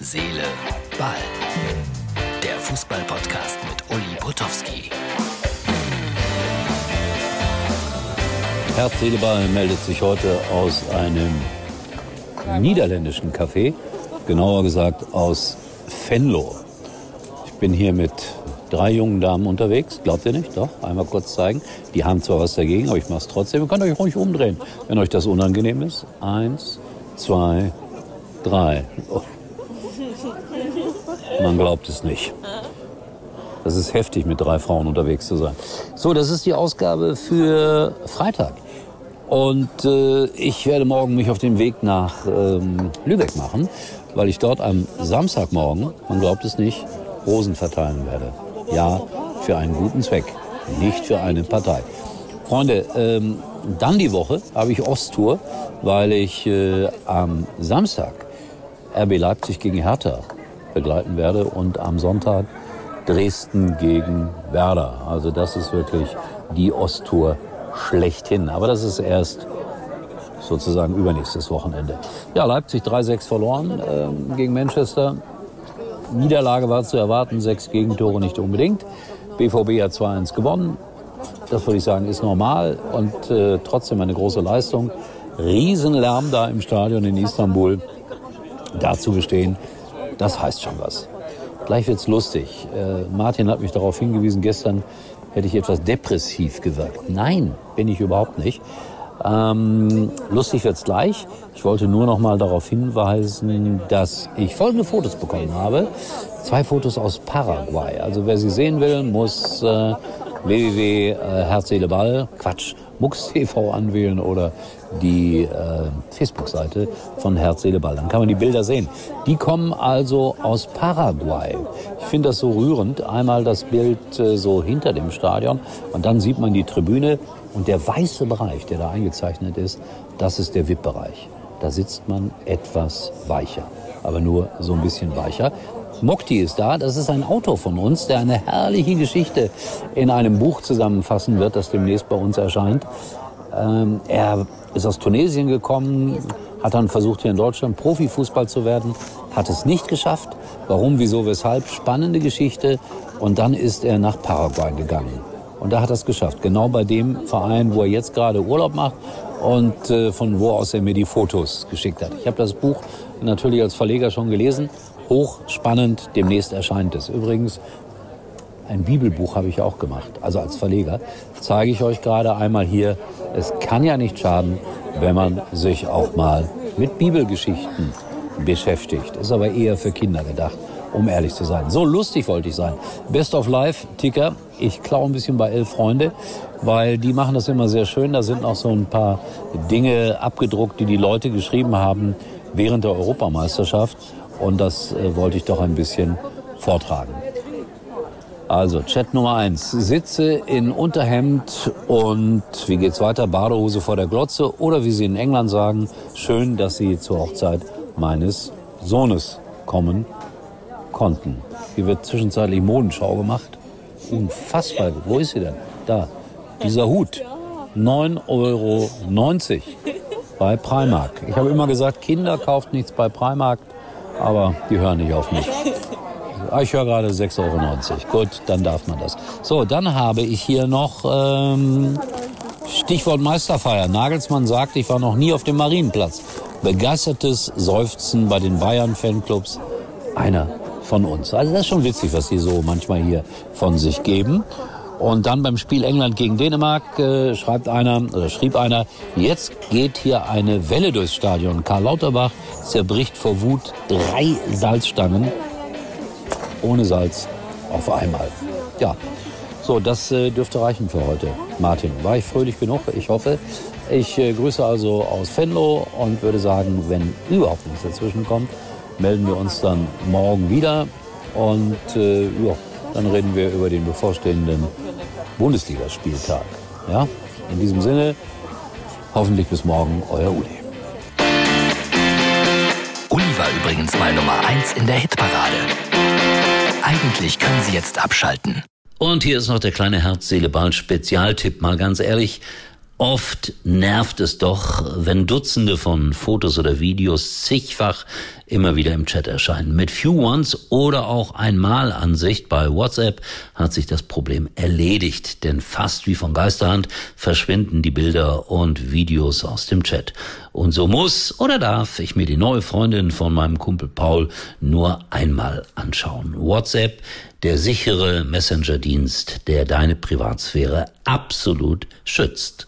Seele, Ball. Der Fußball-Podcast mit Uli Potowski. Herz, Seele, Ball meldet sich heute aus einem niederländischen Café, genauer gesagt aus Venlo. Ich bin hier mit drei jungen Damen unterwegs. Glaubt ihr nicht? Doch, einmal kurz zeigen. Die haben zwar was dagegen, aber ich mache es trotzdem. Ihr könnt euch ruhig umdrehen, wenn euch das unangenehm ist. Eins, zwei, drei. Oh. Man glaubt es nicht. Das ist heftig, mit drei Frauen unterwegs zu sein. So, das ist die Ausgabe für Freitag. Und äh, ich werde morgen mich auf den Weg nach ähm, Lübeck machen, weil ich dort am Samstagmorgen, man glaubt es nicht, Rosen verteilen werde. Ja, für einen guten Zweck, nicht für eine Partei. Freunde, ähm, dann die Woche habe ich Osttour, weil ich äh, am Samstag RB Leipzig gegen Hertha begleiten werde und am Sonntag Dresden gegen Werder. Also das ist wirklich die Osttour schlechthin. Aber das ist erst sozusagen übernächstes Wochenende. Ja, Leipzig 3-6 verloren äh, gegen Manchester. Niederlage war zu erwarten, sechs Gegentore nicht unbedingt. BVB hat 2-1 gewonnen. Das würde ich sagen, ist normal und äh, trotzdem eine große Leistung. Riesenlärm da im Stadion in Istanbul. Dazu bestehen, das heißt schon was. Gleich wird's lustig. Äh, Martin hat mich darauf hingewiesen, gestern hätte ich etwas depressiv gewirkt. Nein, bin ich überhaupt nicht. Ähm, lustig wird's gleich. Ich wollte nur noch mal darauf hinweisen, dass ich folgende Fotos bekommen habe. Zwei Fotos aus Paraguay. Also wer sie sehen will, muss äh, www äh, Ball, Quatsch, Mux TV anwählen oder die äh, Facebook-Seite von Herz, Seele, Ball. Dann kann man die Bilder sehen. Die kommen also aus Paraguay. Ich finde das so rührend. Einmal das Bild äh, so hinter dem Stadion und dann sieht man die Tribüne und der weiße Bereich, der da eingezeichnet ist, das ist der VIP-Bereich. Da sitzt man etwas weicher, aber nur so ein bisschen weicher. Mokti ist da. Das ist ein Autor von uns, der eine herrliche Geschichte in einem Buch zusammenfassen wird, das demnächst bei uns erscheint. Ähm, er ist aus Tunesien gekommen, hat dann versucht, hier in Deutschland Profifußball zu werden, hat es nicht geschafft. Warum, wieso, weshalb? Spannende Geschichte. Und dann ist er nach Paraguay gegangen. Und da hat er es geschafft. Genau bei dem Verein, wo er jetzt gerade Urlaub macht und äh, von wo aus er mir die Fotos geschickt hat. Ich habe das Buch natürlich als Verleger schon gelesen. Hochspannend, demnächst erscheint es. Übrigens, ein Bibelbuch habe ich auch gemacht, also als Verleger. Zeige ich euch gerade einmal hier. Es kann ja nicht schaden, wenn man sich auch mal mit Bibelgeschichten beschäftigt. Ist aber eher für Kinder gedacht, um ehrlich zu sein. So lustig wollte ich sein. Best of Life, Ticker. Ich klaue ein bisschen bei Elf Freunde, weil die machen das immer sehr schön. Da sind noch so ein paar Dinge abgedruckt, die die Leute geschrieben haben während der Europameisterschaft. Und das äh, wollte ich doch ein bisschen vortragen. Also, Chat Nummer eins. Sitze in Unterhemd und wie geht's weiter? Badehose vor der Glotze oder wie sie in England sagen, schön, dass Sie zur Hochzeit meines Sohnes kommen konnten. Hier wird zwischenzeitlich Modenschau gemacht. Unfassbar. Wo ist sie denn? Da. Dieser Hut. 9,90 Euro bei Primark. Ich habe immer gesagt, Kinder kauft nichts bei Primark, aber die hören nicht auf mich. Ah, ich höre gerade 6,90 Euro. Gut, dann darf man das. So, dann habe ich hier noch ähm, Stichwort Meisterfeier. Nagelsmann sagt, ich war noch nie auf dem Marienplatz. Begeistertes Seufzen bei den Bayern-Fanclubs. Einer von uns. Also das ist schon witzig, was die so manchmal hier von sich geben. Und dann beim Spiel England gegen Dänemark äh, schreibt einer oder schrieb einer, jetzt geht hier eine Welle durchs Stadion. Karl Lauterbach zerbricht vor Wut drei Salzstangen ohne Salz auf einmal. Ja, so, das äh, dürfte reichen für heute. Martin, war ich fröhlich genug? Ich hoffe. Ich äh, grüße also aus Venlo und würde sagen, wenn überhaupt nichts dazwischen kommt, melden wir uns dann morgen wieder. Und äh, ja, dann reden wir über den bevorstehenden Bundesligaspieltag. Ja, in diesem Sinne, hoffentlich bis morgen, euer Uli. Uli war übrigens mal Nummer 1 in der Hitparade. Eigentlich können Sie jetzt abschalten. Und hier ist noch der kleine Herz-Seele-Ball-Spezialtipp. Mal ganz ehrlich, Oft nervt es doch, wenn Dutzende von Fotos oder Videos zigfach immer wieder im Chat erscheinen. Mit Few Ones oder auch Einmalansicht bei WhatsApp hat sich das Problem erledigt, denn fast wie von Geisterhand verschwinden die Bilder und Videos aus dem Chat. Und so muss oder darf ich mir die neue Freundin von meinem Kumpel Paul nur einmal anschauen. WhatsApp, der sichere Messenger-Dienst, der deine Privatsphäre absolut schützt.